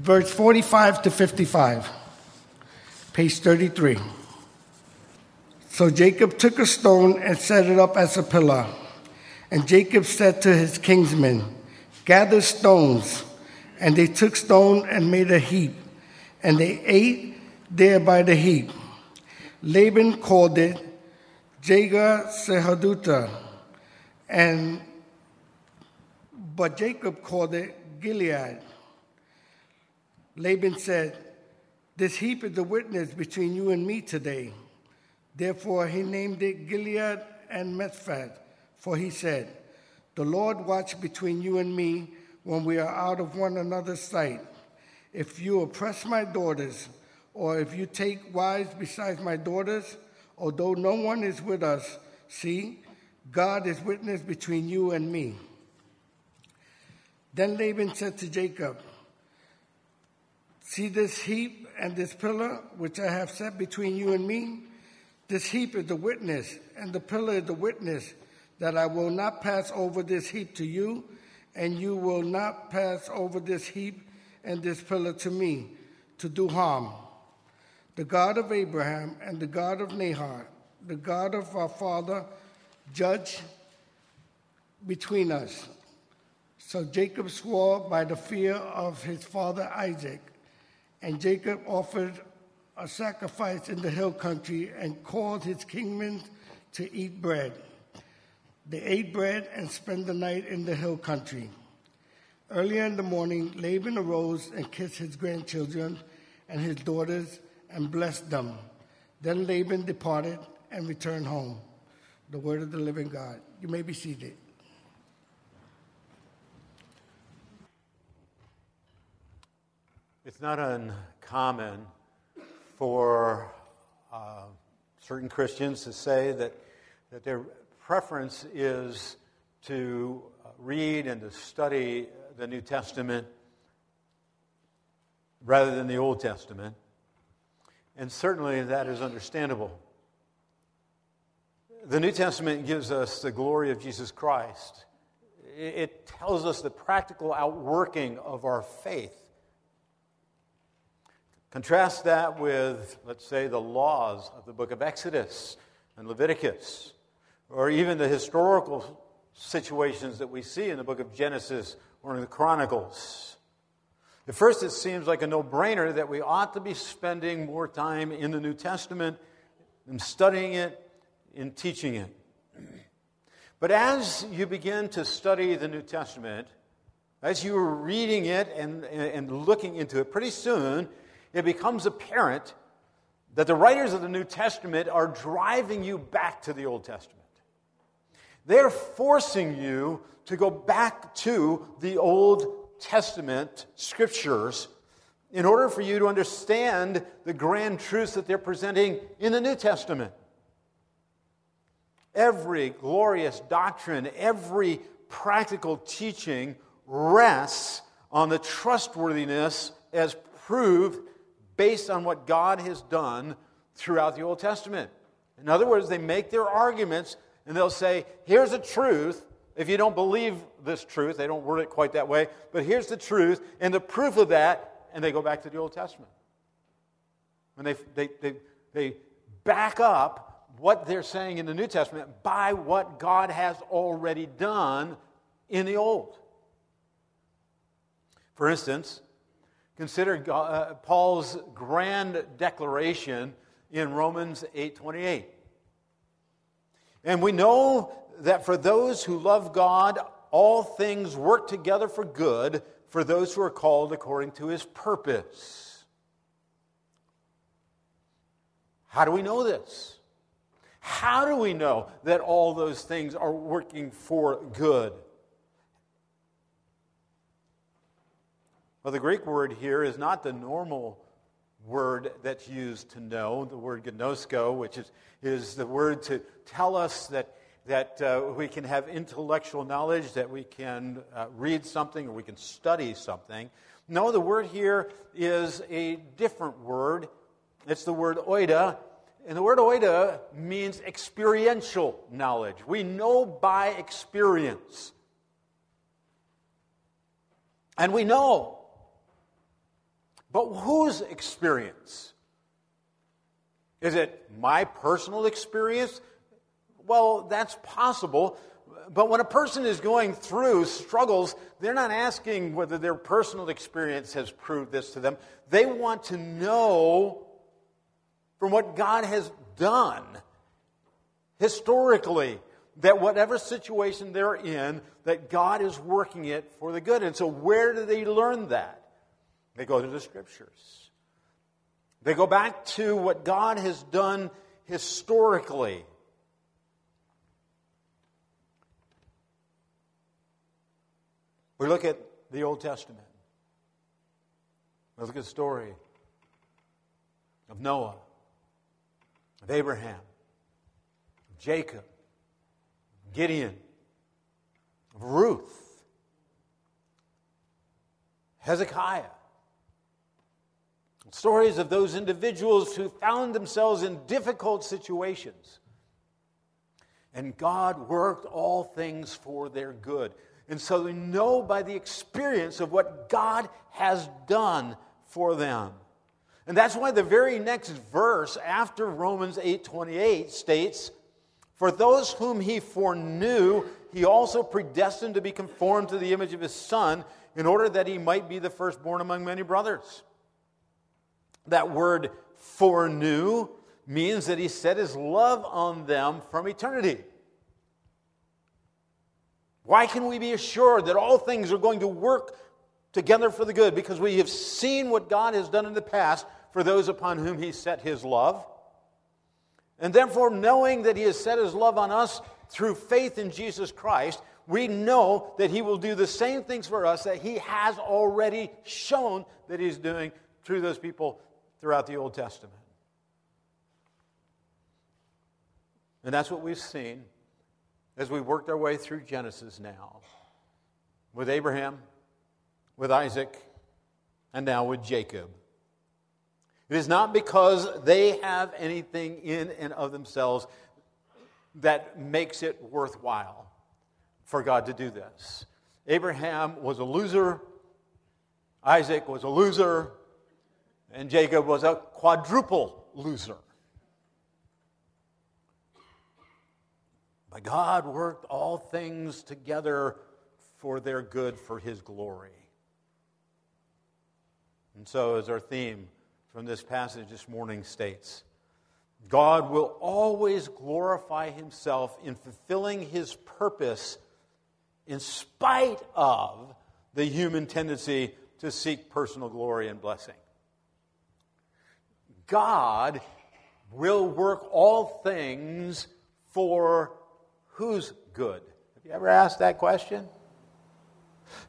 verse 45 to 55, page 33. So Jacob took a stone and set it up as a pillar. And Jacob said to his kinsmen, Gather stones. And they took stone and made a heap. And they ate there by the heap. Laban called it Jegar-sahadutha, and but Jacob called it Galeed. Laban said, This heap is the witness between you and me today. Therefore he named it Galeed and Mizpah, for he said, The Lord watch between you and me when we are out of one another's sight. If you oppress my daughters, or if you take wives besides my daughters, although no one is with us, see, God is witness between you and me. Then Laban said to Jacob, See this heap and this pillar which I have set between you and me? This heap is the witness, and the pillar is the witness that I will not pass over this heap to you, and you will not pass over this heap and this pillar to me to do harm the God of Abraham and the God of Nahor, the God of our father, judge between us. So Jacob swore by the fear of his father Isaac, and Jacob offered a sacrifice in the hill country and called his kingmen to eat bread. They ate bread and spent the night in the hill country. Earlier in the morning, Laban arose and kissed his grandchildren and his daughters and blessed them. Then Laban departed and returned home. The word of the living God. You may be seated. It's not uncommon for uh, certain Christians to say that, that their preference is to read and to study the New Testament rather than the Old Testament. And certainly that is understandable. The New Testament gives us the glory of Jesus Christ. It tells us the practical outworking of our faith. Contrast that with, let's say, the laws of the book of Exodus and Leviticus, or even the historical situations that we see in the book of Genesis or in the Chronicles. At first, it seems like a no brainer that we ought to be spending more time in the New Testament and studying it, in teaching it. But as you begin to study the New Testament, as you are reading it and, and looking into it, pretty soon it becomes apparent that the writers of the New Testament are driving you back to the Old Testament. They're forcing you to go back to the Old Testament scriptures in order for you to understand the grand truths that they're presenting in the New Testament. Every glorious doctrine, every practical teaching rests on the trustworthiness as proved based on what God has done throughout the Old Testament. In other words, they make their arguments and they'll say, here's the truth, if you don't believe this truth, they don't word it quite that way, but here's the truth, and the proof of that, and they go back to the Old Testament. And they, they, they, they back up what they're saying in the New Testament by what God has already done in the Old. For instance, consider uh, Paul's grand declaration in Romans 8:28. And we know that for those who love God, all things work together for good for those who are called according to his purpose. How do we know this? How do we know that all those things are working for good? Well, the Greek word here is not the normal word that's used to know, the word gnosko, which is, is the word to tell us that that uh, we can have intellectual knowledge, that we can uh, read something or we can study something. No, the word here is a different word. It's the word oida. And the word oida means experiential knowledge. We know by experience. And we know But whose experience? Is it my personal experience? Well, that's possible. But when a person is going through struggles, they're not asking whether their personal experience has proved this to them. They want to know from what God has done historically that whatever situation they're in, that God is working it for the good. And so, where do they learn that? They go to the scriptures. They go back to what God has done historically. We look at the Old Testament. We look at the story of Noah, of Abraham, of Jacob, Gideon, of Ruth, Hezekiah. Stories of those individuals who found themselves in difficult situations. And God worked all things for their good. And so they know by the experience of what God has done for them. And that's why the very next verse after Romans 8:28 states, for those whom he foreknew, he also predestined to be conformed to the image of his Son, in order that he might be the firstborn among many brothers. That word foreknew means that he set his love on them from eternity. Why can we be assured that all things are going to work together for the good? Because we have seen what God has done in the past for those upon whom he set his love. And therefore, knowing that He has set His love on us through faith in Jesus Christ, we know that He will do the same things for us that He has already shown that He's doing through those people throughout the Old Testament. And that's what we've seen as we worked our way through Genesis now with Abraham, with Isaac, and now with Jacob. It is not because they have anything in and of themselves that makes it worthwhile for God to do this. Abraham was a loser, Isaac was a loser, and Jacob was a quadruple loser. But God worked all things together for their good, for his glory. And so, as our theme, from this passage this morning states God will always glorify himself in fulfilling his purpose in spite of the human tendency to seek personal glory and blessing. God will work all things for whose good? Have you ever asked that question?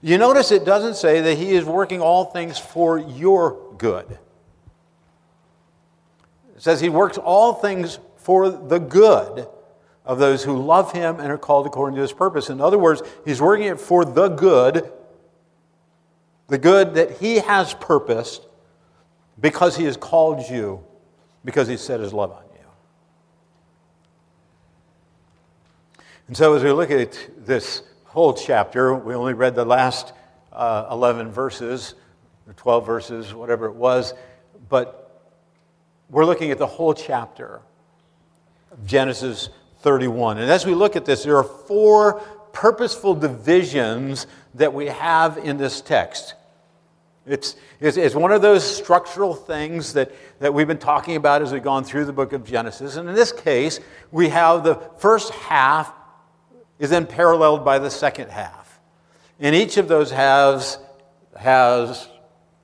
You notice it doesn't say that he is working all things for your good. It says he works all things for the good of those who love him and are called according to his purpose. In other words, he's working it for the good, the good that he has purposed because he has called you, because he set his love on you. And so as we look at this whole chapter, we only read the last uh, 11 verses, or 12 verses, whatever it was, but we're looking at the whole chapter of Genesis 31. And as we look at this, there are four purposeful divisions that we have in this text. It's, it's, it's, one of those structural things that, that we've been talking about as we've gone through the book of Genesis. And in this case, we have the first half is then paralleled by the second half. And each of those halves has,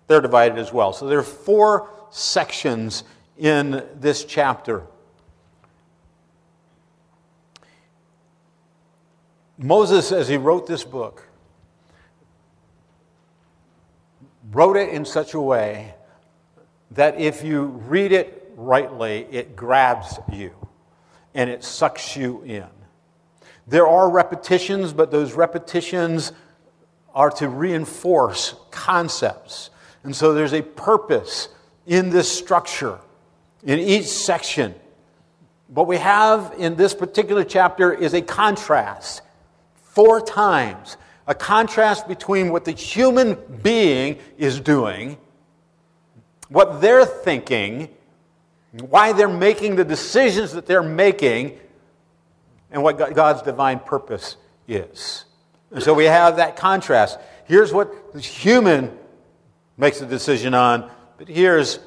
they're divided as well. So there are four sections in this chapter. Moses, as he wrote this book, wrote it in such a way that if you read it rightly, it grabs you and it sucks you in. There are repetitions, but those repetitions are to reinforce concepts. And so there's a purpose in this structure in each section. What we have in this particular chapter is a contrast, four times. A contrast between what the human being is doing, what they're thinking, why they're making the decisions that they're making, and what God's divine purpose is. And so we have that contrast. Here's what the human makes a decision on, but here's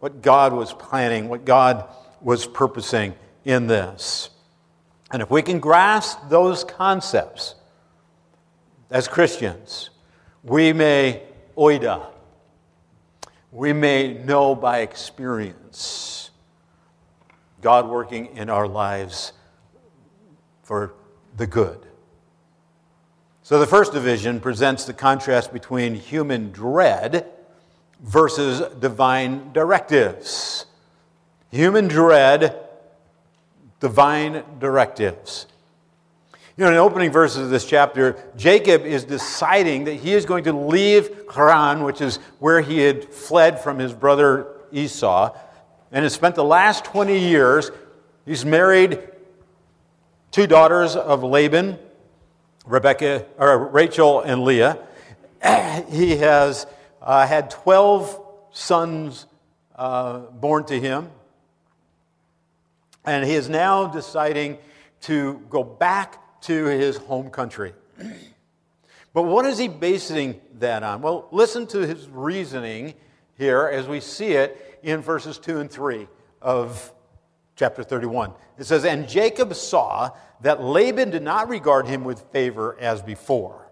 what God was planning, what God was purposing in this. And if we can grasp those concepts as Christians, we may oida, we may know by experience God working in our lives for the good. So the first division presents the contrast between human dread versus divine directives. Human dread, divine directives. You know, in the opening verses of this chapter, Jacob is deciding that he is going to leave Haran, which is where he had fled from his brother Esau, and has spent the last 20 years. He's married two daughters of Laban, Rebecca, or Rachel and Leah. He has uh, had 12 sons uh, born to him, and he is now deciding to go back to his home country. But what is he basing that on? Well, listen to his reasoning here as we see it in verses 2 and 3 of chapter 31. It says, And Jacob saw that Laban did not regard him with favor as before.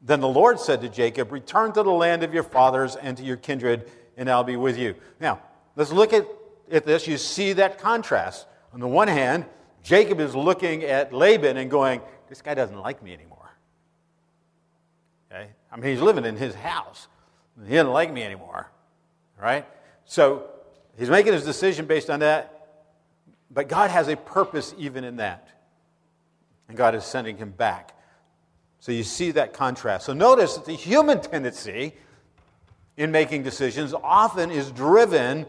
Then the Lord said to Jacob, Return to the land of your fathers and to your kindred, and I'll be with you. Now, let's look at, at this. You see that contrast. On the one hand, Jacob is looking at Laban and going, This guy doesn't like me anymore. Okay? I mean, he's living in his house. He doesn't like me anymore. Right? So he's making his decision based on that. But God has a purpose even in that. And God is sending him back. So you see that contrast. So notice that the human tendency in making decisions often is driven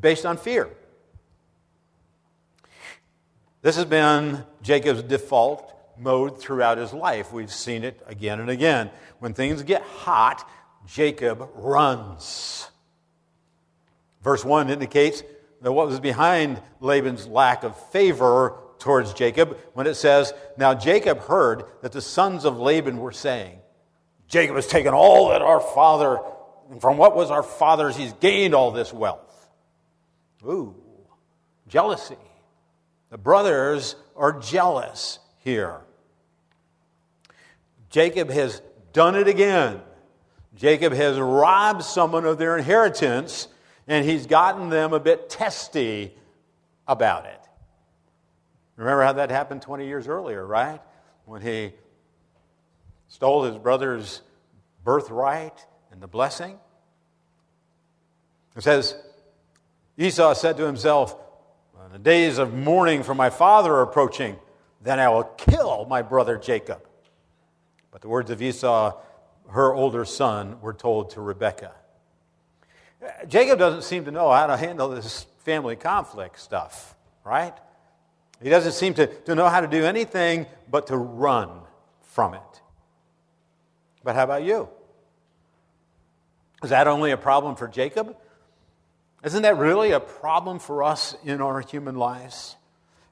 based on fear. This has been Jacob's default mode throughout his life. We've seen it again and again. When things get hot, Jacob runs. Verse 1 indicates that what was behind Laban's lack of favor towards Jacob when it says, Now Jacob heard that the sons of Laban were saying, Jacob has taken all that our father, from what was our father's, he's gained all this wealth. Ooh, jealousy. The brothers are jealous here. Jacob has done it again. Jacob has robbed someone of their inheritance, and he's gotten them a bit testy about it. Remember how that happened 20 years earlier, right? When he stole his brother's birthright and the blessing. It says, Esau said to himself, the days of mourning for my father are approaching. Then I will kill my brother Jacob. But the words of Esau, her older son, were told to Rebekah. Jacob doesn't seem to know how to handle this family conflict stuff, right? He doesn't seem to, to know how to do anything but to run from it. But how about you? Is that only a problem for Jacob? Isn't that really a problem for us in our human lives?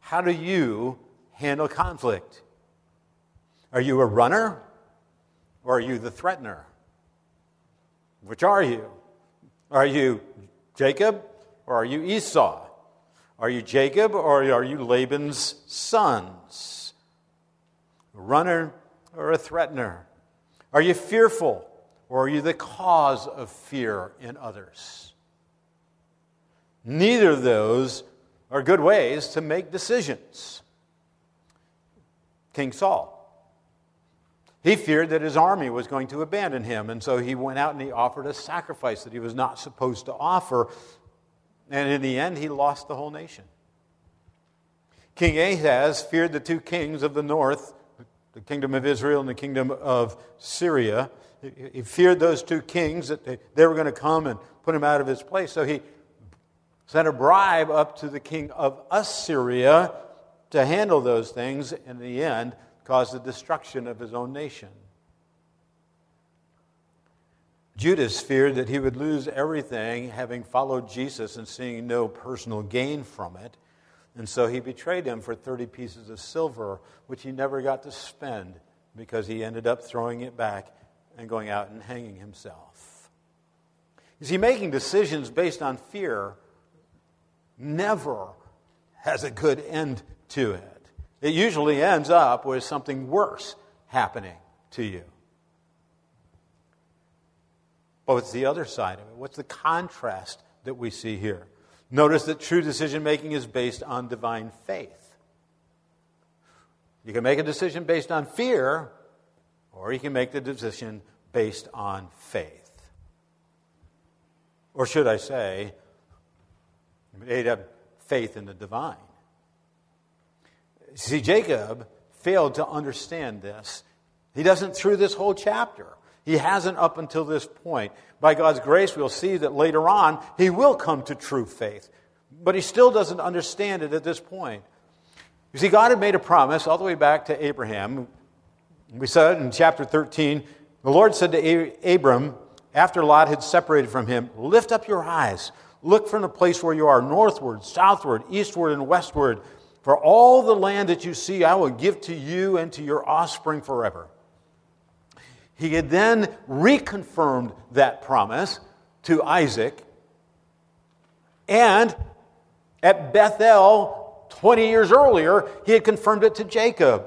How do you handle conflict? Are you a runner or are you the threatener? Which are you? Are you Jacob or are you Esau? Are you Jacob or are you Laban's sons? A runner or a threatener? Are you fearful or are you the cause of fear in others? Neither of those are good ways to make decisions. King Saul. He feared that his army was going to abandon him, and so he went out and he offered a sacrifice that he was not supposed to offer. And in the end, he lost the whole nation. King Ahaz feared the two kings of the north, the kingdom of Israel and the kingdom of Syria. He feared those two kings that they were going to come and put him out of his place. So he sent a bribe up to the king of Assyria to handle those things, and in the end, caused the destruction of his own nation. Judas feared that he would lose everything having followed Jesus and seeing no personal gain from it. And so he betrayed him for 30 pieces of silver, which he never got to spend because he ended up throwing it back and going out and hanging himself. You see, making decisions based on fear never has a good end to it. It usually ends up with something worse happening to you. But what's the other side of it? What's the contrast that we see here? Notice that true decision making is based on divine faith. You can make a decision based on fear, or you can make the decision based on faith. Or should I say, up faith in the divine. See, Jacob failed to understand this. He doesn't through this whole chapter. He hasn't up until this point. By God's grace, we'll see that later on he will come to true faith. But he still doesn't understand it at this point. You see, God had made a promise all the way back to Abraham. We said it in chapter 13, the Lord said to Abram, after Lot had separated from him, Lift up your eyes, look from the place where you are, northward, southward, eastward, and westward. For all the land that you see, I will give to you and to your offspring forever. He had then reconfirmed that promise to Isaac. And at Bethel, 20 years earlier, he had confirmed it to Jacob.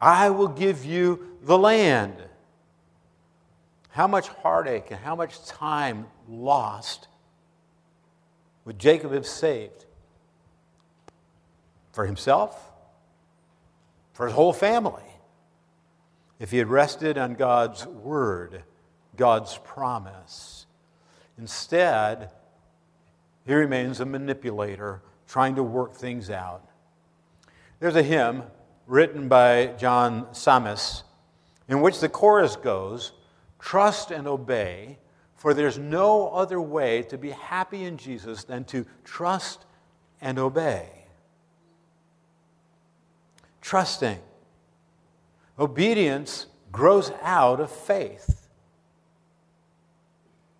I will give you the land. How much heartache and how much time lost would Jacob have saved? For himself? For his whole family? if he had rested on God's word, God's promise. Instead, he remains a manipulator trying to work things out. There's a hymn written by John Sammis in which the chorus goes Trust and obey, for there's no other way to be happy in Jesus than to trust and obey. Trusting Obedience grows out of faith.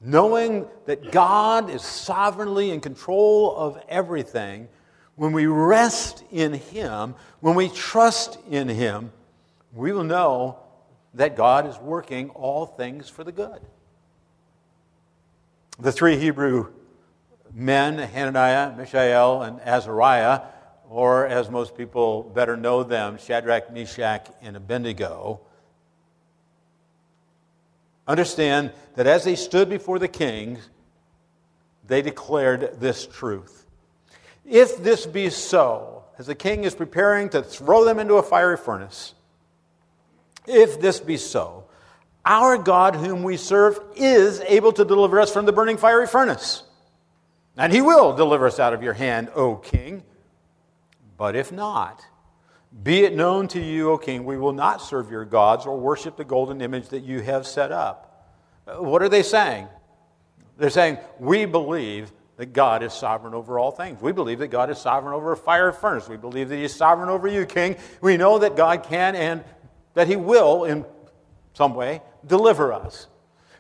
Knowing that God is sovereignly in control of everything, when we rest in Him, when we trust in Him, we will know that God is working all things for the good. The three Hebrew men, Hananiah, Mishael, and Azariah, or as most people better know them, Shadrach, Meshach, and Abednego, understand that as they stood before the king, they declared this truth. If this be so, as the king is preparing to throw them into a fiery furnace, if this be so, our God, whom we serve, is able to deliver us from the burning fiery furnace. And he will deliver us out of your hand, O king. But if not, be it known to you, O king, we will not serve your gods or worship the golden image that you have set up. What are they saying? They're saying, We believe that God is sovereign over all things. We believe that God is sovereign over a fire furnace. We believe that He is sovereign over you, king. We know that God can and that He will, in some way, deliver us.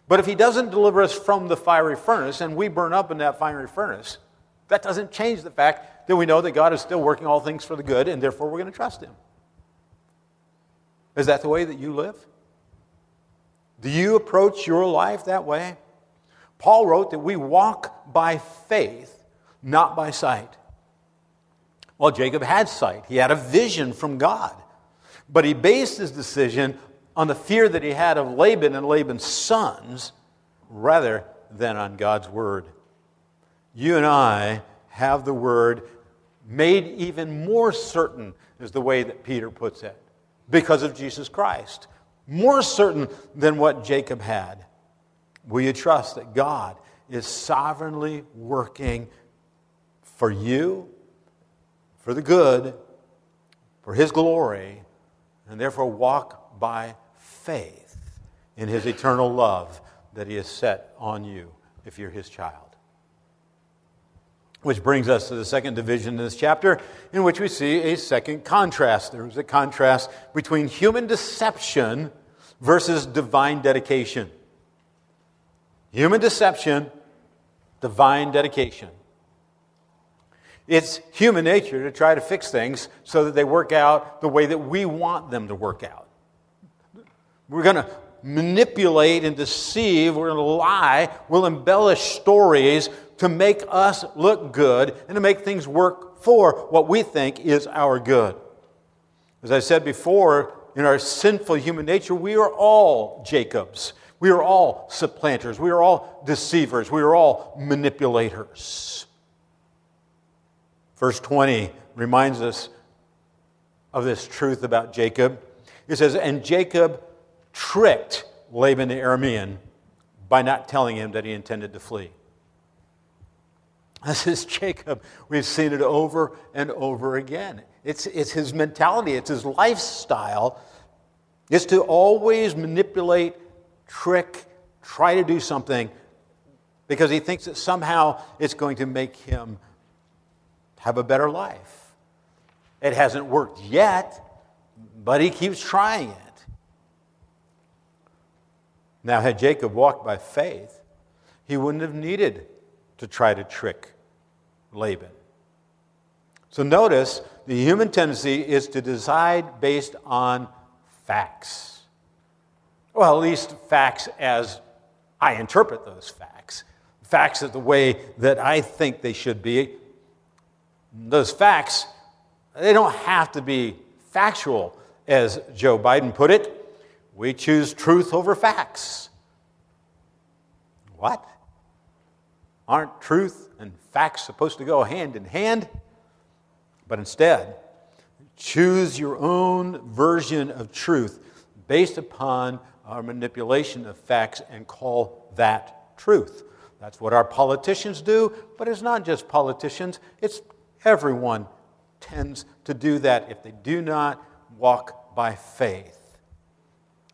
But if He doesn't deliver us from the fiery furnace and we burn up in that fiery furnace, that doesn't change the fact that we know that God is still working all things for the good, and therefore we're going to trust Him. Is that the way that you live? Do you approach your life that way? Paul wrote that we walk by faith, not by sight. Well, Jacob had sight, he had a vision from God. But he based his decision on the fear that he had of Laban and Laban's sons rather than on God's word you and I have the word made even more certain, is the way that Peter puts it, because of Jesus Christ. More certain than what Jacob had. Will you trust that God is sovereignly working for you, for the good, for His glory, and therefore walk by faith in His eternal love that He has set on you if you're His child? Which brings us to the second division in this chapter, in which we see a second contrast. There's a contrast between human deception versus divine dedication. Human deception, divine dedication. It's human nature to try to fix things so that they work out the way that we want them to work out. We're going to manipulate and deceive, we're going to lie, we'll embellish stories to make us look good and to make things work for what we think is our good. As I said before, in our sinful human nature, we are all Jacobs. We are all supplanters. We are all deceivers. We are all manipulators. Verse 20 reminds us of this truth about Jacob. It says, And Jacob tricked Laban the Aramean by not telling him that he intended to flee. This is Jacob. We've seen it over and over again. It's, it's his mentality, it's his lifestyle, is to always manipulate, trick, try to do something because he thinks that somehow it's going to make him have a better life. It hasn't worked yet, but he keeps trying it. Now, had Jacob walked by faith, he wouldn't have needed to try to trick Laban. So notice the human tendency is to decide based on facts. Well, at least facts as I interpret those facts. Facts are the way that I think they should be. Those facts, they don't have to be factual, as Joe Biden put it. We choose truth over facts. What? Aren't truth and facts supposed to go hand in hand? But instead, choose your own version of truth based upon our manipulation of facts and call that truth. That's what our politicians do, but it's not just politicians, it's everyone tends to do that if they do not walk by faith.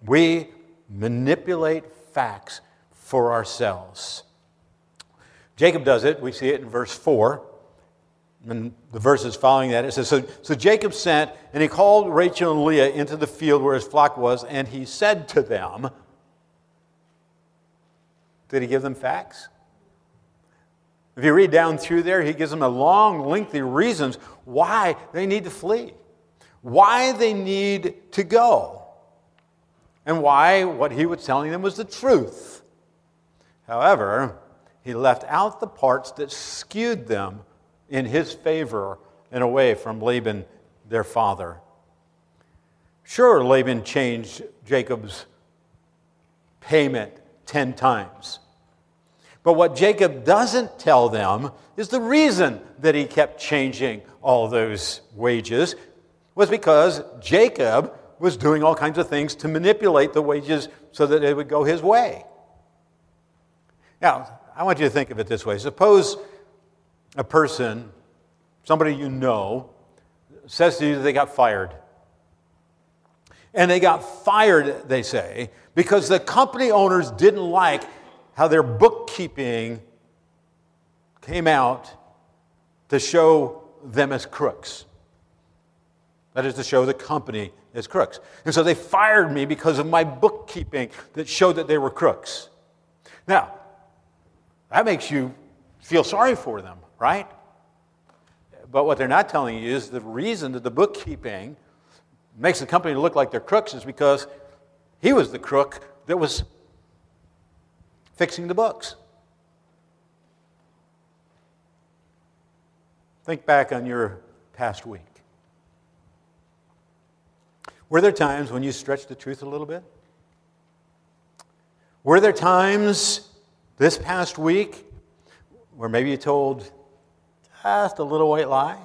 We manipulate facts for ourselves. Jacob does it. We see it in verse 4. And the verses following that, it says so, so Jacob sent, and he called Rachel and Leah into the field where his flock was, and he said to them, Did he give them facts? If you read down through there, he gives them a long, lengthy reasons why they need to flee, why they need to go, and why what he was telling them was the truth. However, he left out the parts that skewed them in his favor and away from Laban, their father. Sure, Laban changed Jacob's payment 10 times. But what Jacob doesn't tell them is the reason that he kept changing all those wages was because Jacob was doing all kinds of things to manipulate the wages so that it would go his way. Now, I want you to think of it this way. Suppose a person, somebody you know, says to you that they got fired. And they got fired, they say, because the company owners didn't like how their bookkeeping came out to show them as crooks. That is to show the company as crooks. And so they fired me because of my bookkeeping that showed that they were crooks. Now, that makes you feel sorry for them, right? But what they're not telling you is the reason that the bookkeeping makes the company look like they're crooks is because he was the crook that was fixing the books. Think back on your past week. Were there times when you stretched the truth a little bit? Were there times this past week where maybe you told just a little white lie?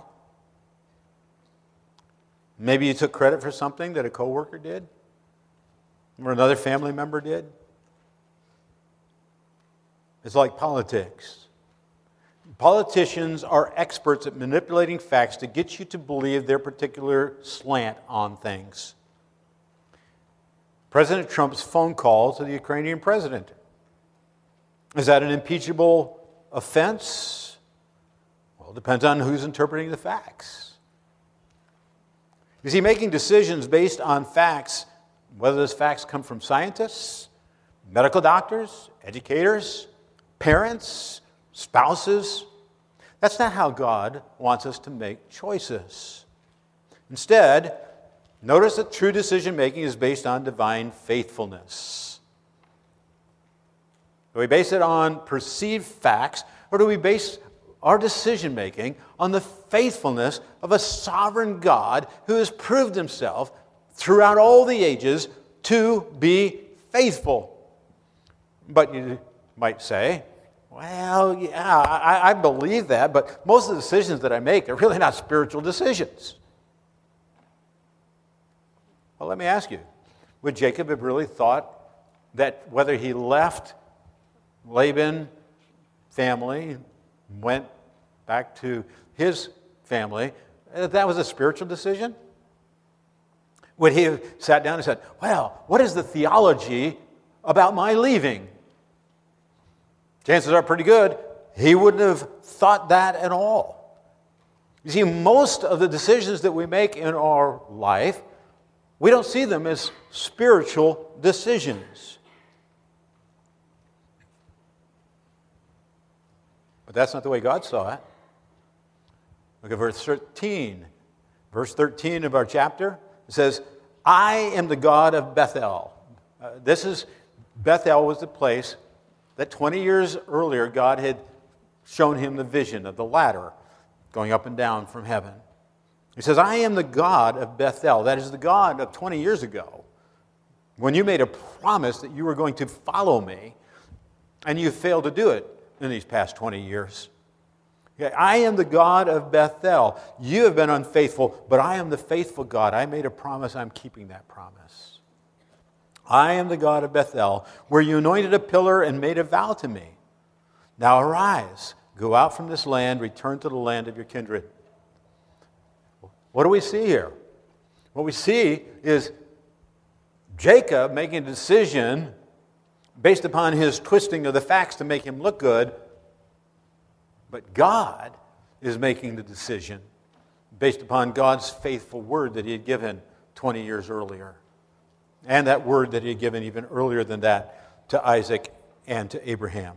Maybe you took credit for something that a coworker did or another family member did? It's like politics. Politicians are experts at manipulating facts to get you to believe their particular slant on things. President Trump's phone call to the Ukrainian president. Is that an impeachable offense? Well, it depends on who's interpreting the facts. Is he making decisions based on facts, whether those facts come from scientists, medical doctors, educators, parents, spouses. That's not how God wants us to make choices. Instead, notice that true decision making is based on divine faithfulness. Do we base it on perceived facts, or do we base our decision making on the faithfulness of a sovereign God who has proved himself throughout all the ages to be faithful? But you might say, well, yeah, I, I, believe that, but most of the decisions that I make are really not spiritual decisions. Well, let me ask you would Jacob have really thought that whether he left Laban family, went back to his family, that was a spiritual decision? Would he have sat down and said, Well, what is the theology about my leaving? Chances are pretty good he wouldn't have thought that at all. You see, most of the decisions that we make in our life, we don't see them as spiritual decisions. But that's not the way God saw it. Look at verse 13. Verse 13 of our chapter it says, I am the God of Bethel. Uh, this is, Bethel was the place that 20 years earlier God had shown him the vision of the ladder going up and down from heaven. He says, I am the God of Bethel. That is the God of 20 years ago. When you made a promise that you were going to follow me, and you failed to do it in these past 20 years. I am the God of Bethel. You have been unfaithful, but I am the faithful God. I made a promise, I'm keeping that promise. I am the God of Bethel, where you anointed a pillar and made a vow to me. Now arise, go out from this land, return to the land of your kindred. What do we see here? What we see is Jacob making a decision based upon his twisting of the facts to make him look good. But God is making the decision based upon God's faithful word that he had given 20 years earlier. And that word that he had given even earlier than that to Isaac and to Abraham.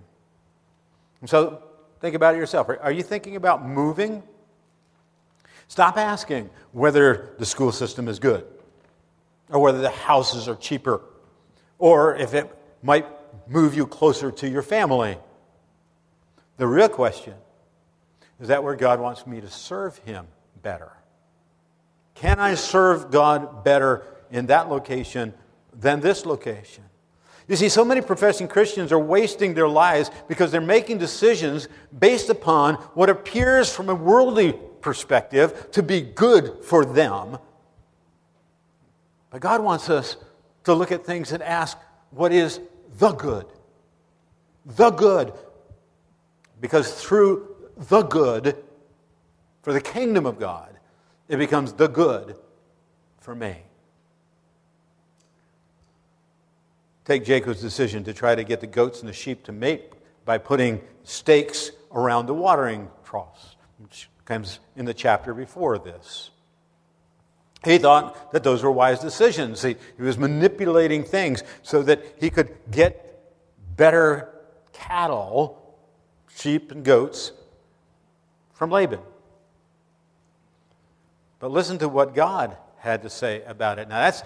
And so think about it yourself. Are you thinking about moving? Stop asking whether the school system is good or whether the houses are cheaper or if it might move you closer to your family. The real question is that where God wants me to serve Him better? Can I serve God better in that location than this location? You see, so many professing Christians are wasting their lives because they're making decisions based upon what appears from a worldly perspective to be good for them. But God wants us to look at things and ask what is the good. The good. Because through the good, for the kingdom of God, it becomes the good for me. Take Jacob's decision to try to get the goats and the sheep to mate by putting stakes around the watering troughs, which comes in the chapter before this. He thought that those were wise decisions. He, he was manipulating things so that he could get better cattle, sheep and goats, from Laban. But listen to what God had to say about it. Now, that's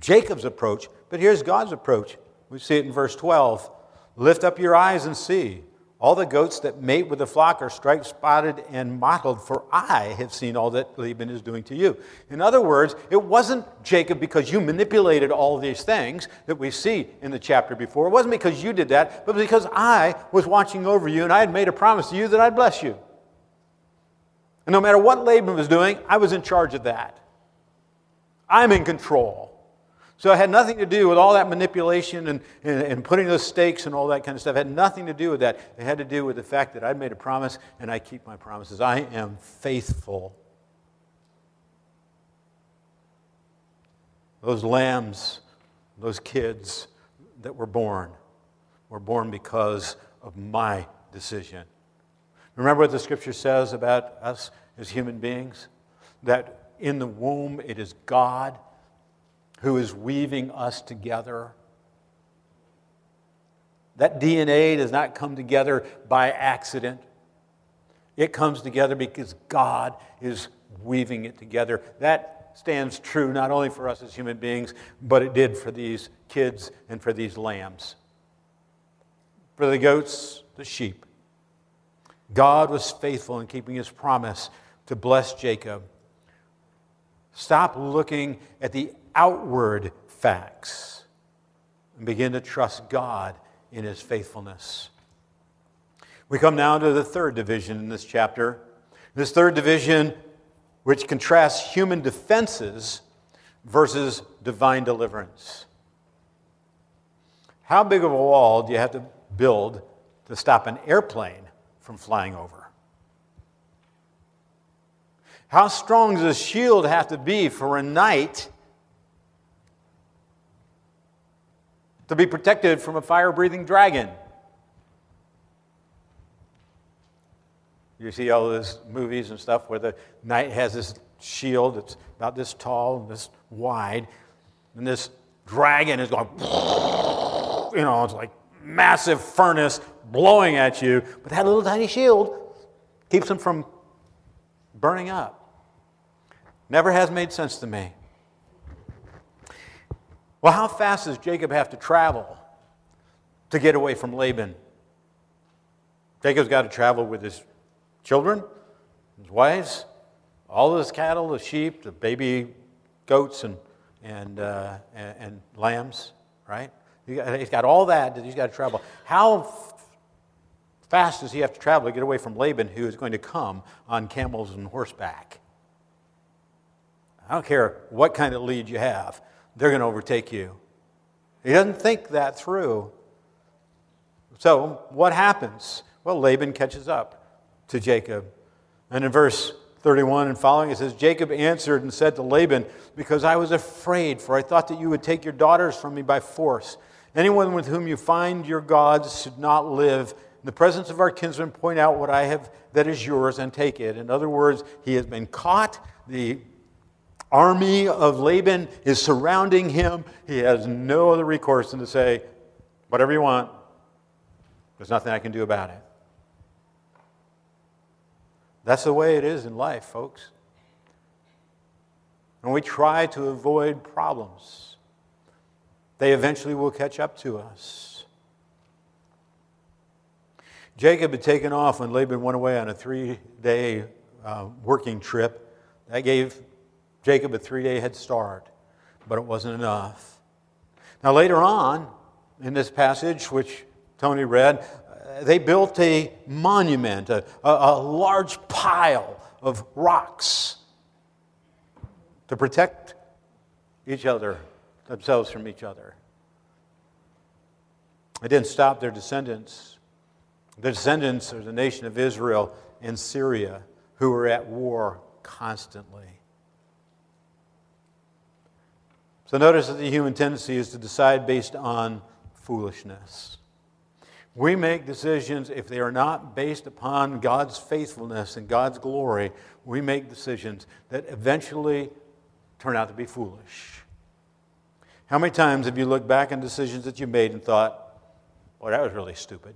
Jacob's approach, but here's God's approach. We see it in verse 12 Lift up your eyes and see. All the goats that mate with the flock are striped, spotted, and mottled, for I have seen all that Laban is doing to you. In other words, it wasn't Jacob because you manipulated all these things that we see in the chapter before. It wasn't because you did that, but because I was watching over you and I had made a promise to you that I'd bless you. And no matter what Laban was doing, I was in charge of that. I'm in control. So it had nothing to do with all that manipulation and, and, and, putting those stakes and all that kind of stuff. It had nothing to do with that. It had to do with the fact that I made a promise and I keep my promises. I am faithful. Those lambs, those kids that were born, were born because of my decision. Remember what the scripture says about us as human beings? That in the womb it is God who is weaving us together. That DNA does not come together by accident. It comes together because God is weaving it together. That stands true not only for us as human beings, but it did for these kids and for these lambs. For the goats, the sheep. God was faithful in keeping his promise to bless Jacob. Stop looking at the outward facts and begin to trust God in his faithfulness. We come now to the third division in this chapter. This third division, which contrasts human defenses versus divine deliverance. How big of a wall do you have to build to stop an airplane from flying over? How strong does a shield have to be for a knight to be protected from a fire breathing dragon? You see all those movies and stuff where the knight has this shield that's about this tall and this wide, and this dragon is going, you know, it's like massive furnace blowing at you, but that little tiny shield keeps him from burning up. Never has made sense to me. Well, how fast does Jacob have to travel to get away from Laban? Jacob's got to travel with his children, his wives, all his cattle, the sheep, the baby goats, and, and, uh, and, and, lambs, right? He's got all that that he's got to travel. How f- fast does he have to travel to get away from Laban, who is going to come on camels and horseback? I don't care what kind of lead you have, they're going to overtake you. He doesn't think that through. So, what happens? Well, Laban catches up to Jacob. And in verse 31 and following, it says, Jacob answered and said to Laban, Because I was afraid, for I thought that you would take your daughters from me by force. Anyone with whom you find your gods should not live. In the presence of our kinsmen, point out what I have that is yours and take it. In other words, he has been caught. The army of Laban is surrounding him. He has no other recourse than to say, Whatever you want, there's nothing I can do about it. That's the way it is in life, folks. When we try to avoid problems, they eventually will catch up to us. Jacob had taken off when Laban went away on a three day uh, working trip. That gave Jacob a three day head start, but it wasn't enough. Now, later on in this passage, which Tony read, uh, they built a monument, a, a, a large pile of rocks to protect each other, themselves from each other. It didn't stop their descendants. The descendants of the nation of Israel in Syria who were at war constantly. So notice that the human tendency is to decide based on foolishness. We make decisions, if they are not based upon God's faithfulness and God's glory, we make decisions that eventually turn out to be foolish. How many times have you looked back on decisions that you made and thought, boy, that was really stupid?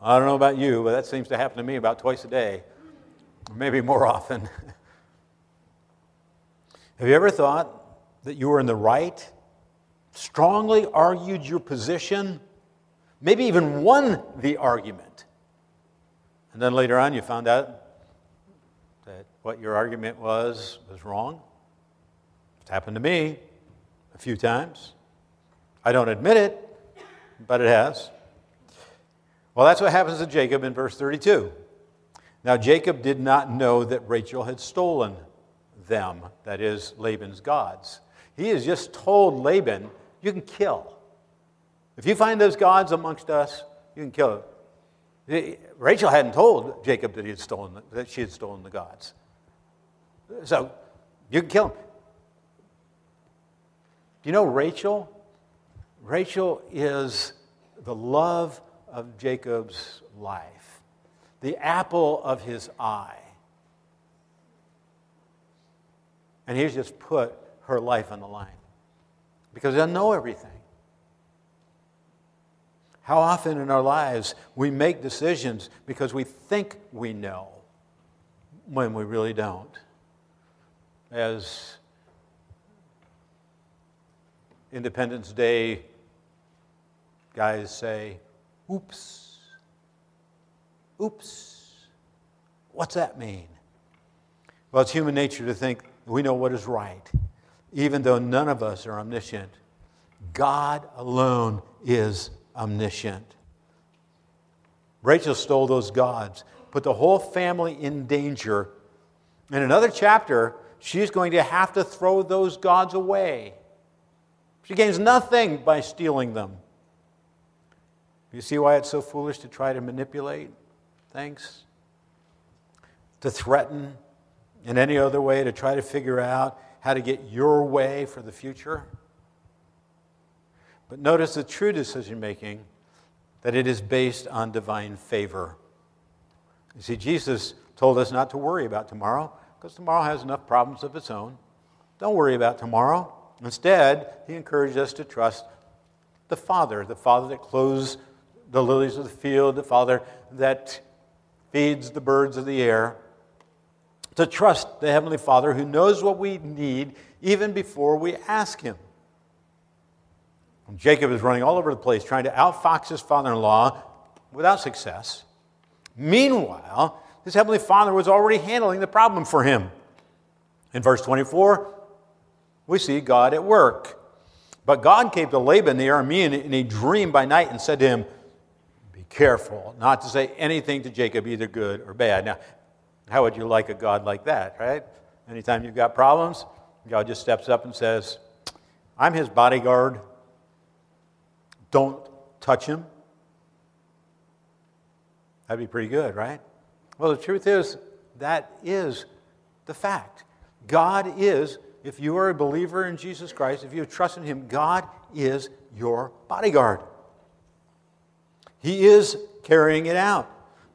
I don't know about you, but that seems to happen to me about twice a day, maybe more often. have you ever thought that you were in the right, strongly argued your position? maybe even won the argument. And then later on, you found out that what your argument was was wrong. It's happened to me a few times. I don't admit it, but it has. Well, that's what happens to Jacob in verse 32. Now, Jacob did not know that Rachel had stolen them, that is, Laban's gods. He has just told Laban, You can kill. If you find those gods amongst us, you can kill them. Rachel hadn't told Jacob that, he had stolen, that she had stolen the gods. So you can kill him. Do you know Rachel? Rachel is the love of Jacob's life, the apple of his eye. And he's just put her life on the line because doesn't know everything. How often in our lives we make decisions because we think we know when we really don't. As Independence Day guys say, oops, oops. What's that mean? Well, it's human nature to think we know what is right, even though none of us are omniscient. God alone is omniscient. Rachel stole those gods, put the whole family in danger. In another chapter, she's going to have to throw those gods away. She gains nothing by stealing them. You see why it's so foolish to try to manipulate things? To threaten in any other way, to try to figure out how to get your way for the future? But notice the true decision making that it is based on divine favor. You see, Jesus told us not to worry about tomorrow because tomorrow has enough problems of its own. Don't worry about tomorrow. Instead, he encouraged us to trust the Father, the Father that clothes the lilies of the field, the Father that feeds the birds of the air, to trust the Heavenly Father who knows what we need even before we ask Him. Jacob is running all over the place trying to outfox his father in law without success. Meanwhile, his heavenly father was already handling the problem for him. In verse 24, we see God at work. But God came to Laban the Aramean in a dream by night and said to him, Be careful not to say anything to Jacob, either good or bad. Now, how would you like a God like that, right? Anytime you've got problems, God just steps up and says, I'm his bodyguard. Don't touch him. That'd be pretty good, right? Well, the truth is, that is the fact. God is, if you are a believer in Jesus Christ, if you trust in Him, God is your bodyguard. He is carrying it out.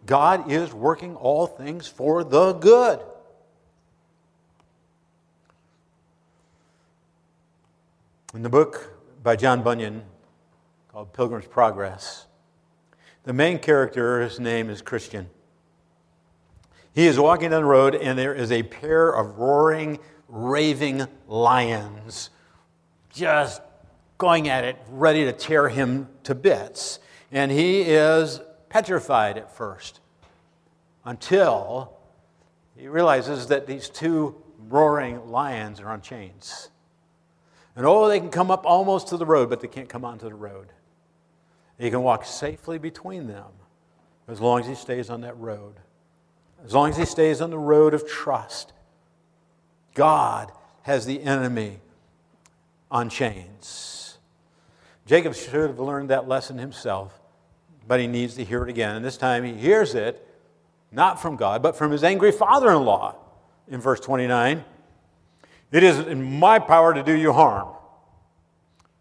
God is working all things for the good. In the book by John Bunyan, called Pilgrim's Progress. The main character's name is Christian. He is walking down the road, and there is a pair of roaring, raving lions just going at it, ready to tear him to bits. And he is petrified at first until he realizes that these two roaring lions are on chains. And oh, they can come up almost to the road, but they can't come onto the road. He can walk safely between them as long as he stays on that road. As long as he stays on the road of trust. God has the enemy on chains. Jacob should have learned that lesson himself, but he needs to hear it again. And this time he hears it not from God, but from his angry father in law in verse 29. It is in my power to do you harm.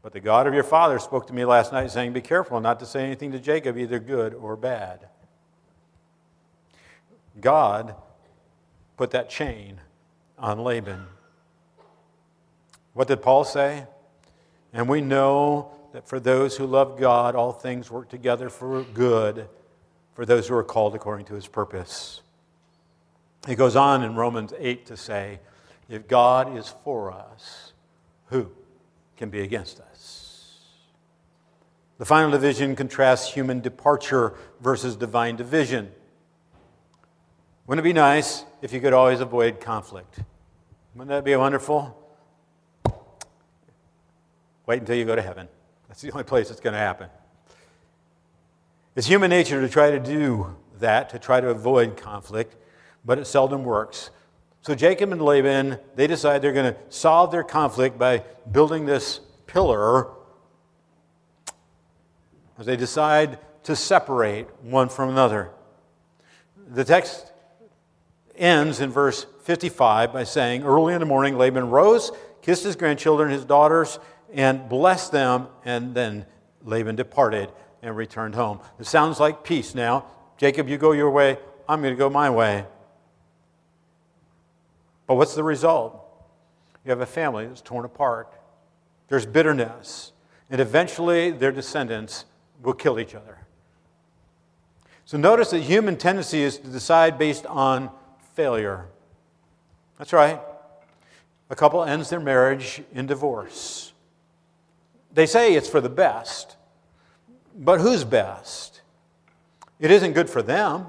But the God of your father spoke to me last night, saying, Be careful not to say anything to Jacob, either good or bad. God put that chain on Laban. What did Paul say? And we know that for those who love God, all things work together for good for those who are called according to his purpose. He goes on in Romans 8 to say, If God is for us, who can be against us? The final division contrasts human departure versus divine division. Wouldn't it be nice if you could always avoid conflict? Wouldn't that be wonderful? Wait until you go to heaven. That's the only place it's going to happen. It's human nature to try to do that, to try to avoid conflict, but it seldom works. So Jacob and Laban, they decide they're going to solve their conflict by building this pillar as they decide to separate one from another. The text ends in verse 55 by saying, Early in the morning, Laban rose, kissed his grandchildren, his daughters, and blessed them, and then Laban departed and returned home. It sounds like peace now. Jacob, you go your way, I'm going to go my way. But what's the result? You have a family that's torn apart. There's bitterness. And eventually, their descendants will kill each other. So notice that human tendency is to decide based on failure. That's right. A couple ends their marriage in divorce. They say it's for the best, but who's best? It isn't good for them,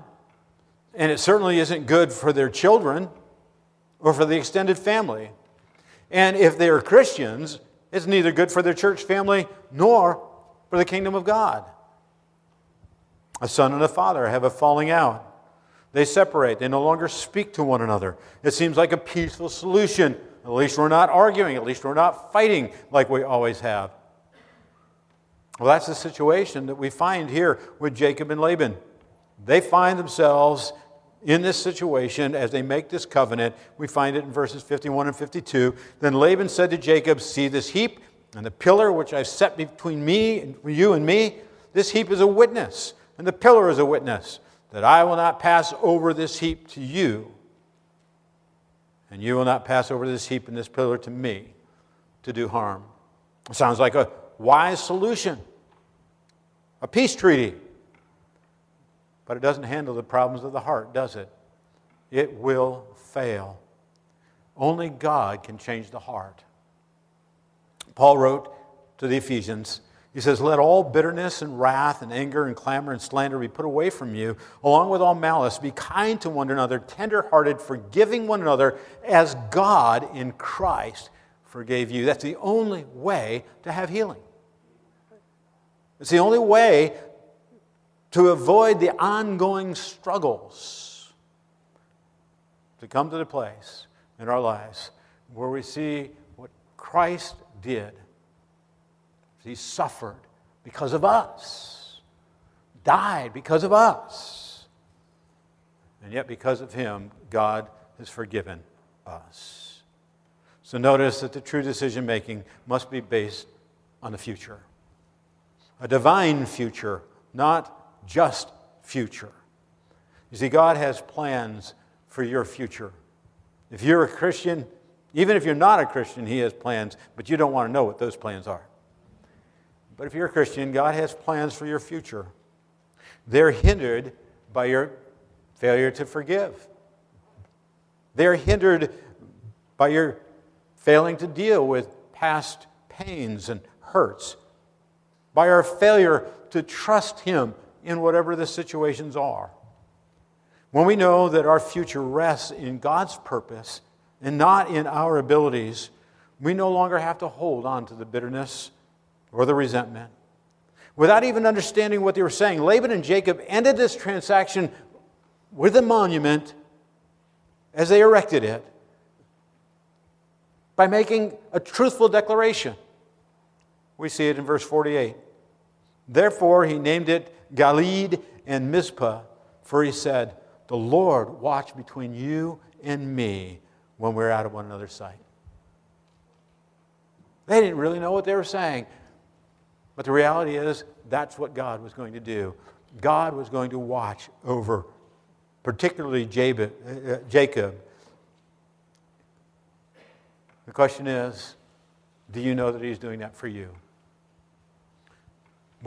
and it certainly isn't good for their children or for the extended family. And if they are Christians, it's neither good for their church family nor for the kingdom of God. A son and a father have a falling out. They separate. They no longer speak to one another. It seems like a peaceful solution. At least we're not arguing. At least we're not fighting like we always have. Well, that's the situation that we find here with Jacob and Laban. They find themselves in this situation as they make this covenant. We find it in verses 51 and 52. Then Laban said to Jacob, See this heap and the pillar which I've set between me and you and me? This heap is a witness, and the pillar is a witness that I will not pass over this heap to you, and you will not pass over this heap and this pillar to me to do harm. It sounds like a wise solution, a peace treaty. But it doesn't handle the problems of the heart, does it? It will fail. Only God can change the heart. Paul wrote to the Ephesians, he says, Let all bitterness and wrath and anger and clamor and slander be put away from you, along with all malice. Be kind to one another, tenderhearted, forgiving one another, as God in Christ forgave you. That's the only way to have healing. It's the only way to avoid the ongoing struggles to come to the place in our lives where we see what Christ did. He suffered because of us, died because of us. And yet, because of him, God has forgiven us. So, notice that the true decision making must be based on the future a divine future, not just future. You see, God has plans for your future. If you're a Christian, even if you're not a Christian, He has plans, but you don't want to know what those plans are. But if you're a Christian, God has plans for your future. They're hindered by your failure to forgive, they're hindered by your failing to deal with past pains and hurts, by our failure to trust Him in whatever the situations are. When we know that our future rests in God's purpose, and not in our abilities, we no longer have to hold on to the bitterness or the resentment. Without even understanding what they were saying, Laban and Jacob ended this transaction with a monument as they erected it by making a truthful declaration. We see it in verse 48. Therefore, he named it Galeed and Mizpah, for he said, The Lord watch between you and me when we're out of one another's sight. They didn't really know what they were saying. But the reality is, that's what God was going to do. God was going to watch over, particularly uh, uh, Jacob. The question is do you know that He's doing that for you?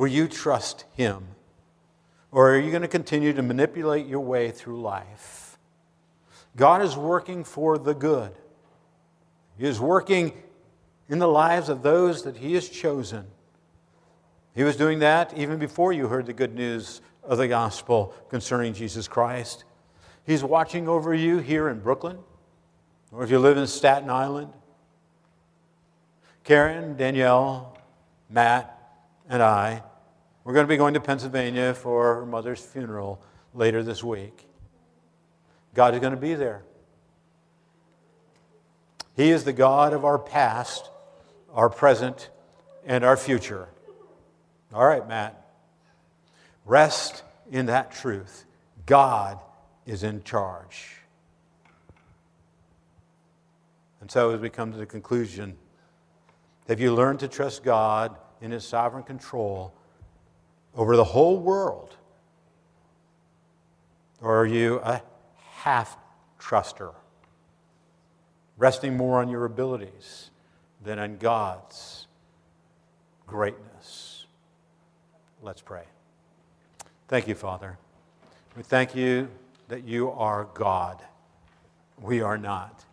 Will you trust Him? Or are you going to continue to manipulate your way through life? God is working for the good. He is working in the lives of those that He has chosen. He was doing that even before you heard the good news of the gospel concerning Jesus Christ. He's watching over you here in Brooklyn, or if you live in Staten Island. Karen, Danielle, Matt, and I, we're going to be going to Pennsylvania for her mother's funeral later this week. God is going to be there. He is the God of our past, our present, and our future. All right, Matt. Rest in that truth. God is in charge. And so, as we come to the conclusion, have you learned to trust God in His sovereign control over the whole world? Or are you a half truster, resting more on your abilities than on God's greatness. Let's pray. Thank you, Father. We thank you that you are God. We are not.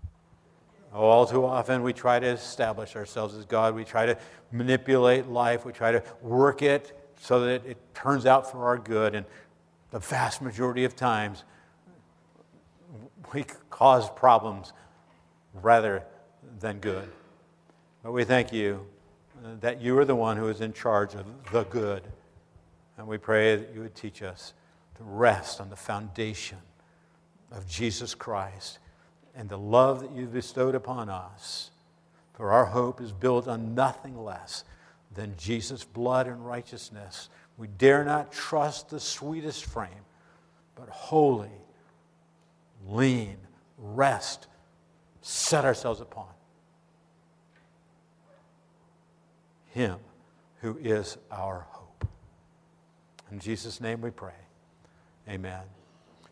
All too often, we try to establish ourselves as God. We try to manipulate life. We try to work it so that it turns out for our good. And the vast majority of times, we cause problems rather than good. But we thank you that you are the one who is in charge of the good. And we pray that you would teach us to rest on the foundation of Jesus Christ and the love that you've bestowed upon us. For our hope is built on nothing less than Jesus' blood and righteousness. We dare not trust the sweetest frame, but wholly lean, rest, set ourselves upon Him who is our hope. In Jesus' name we pray. Amen.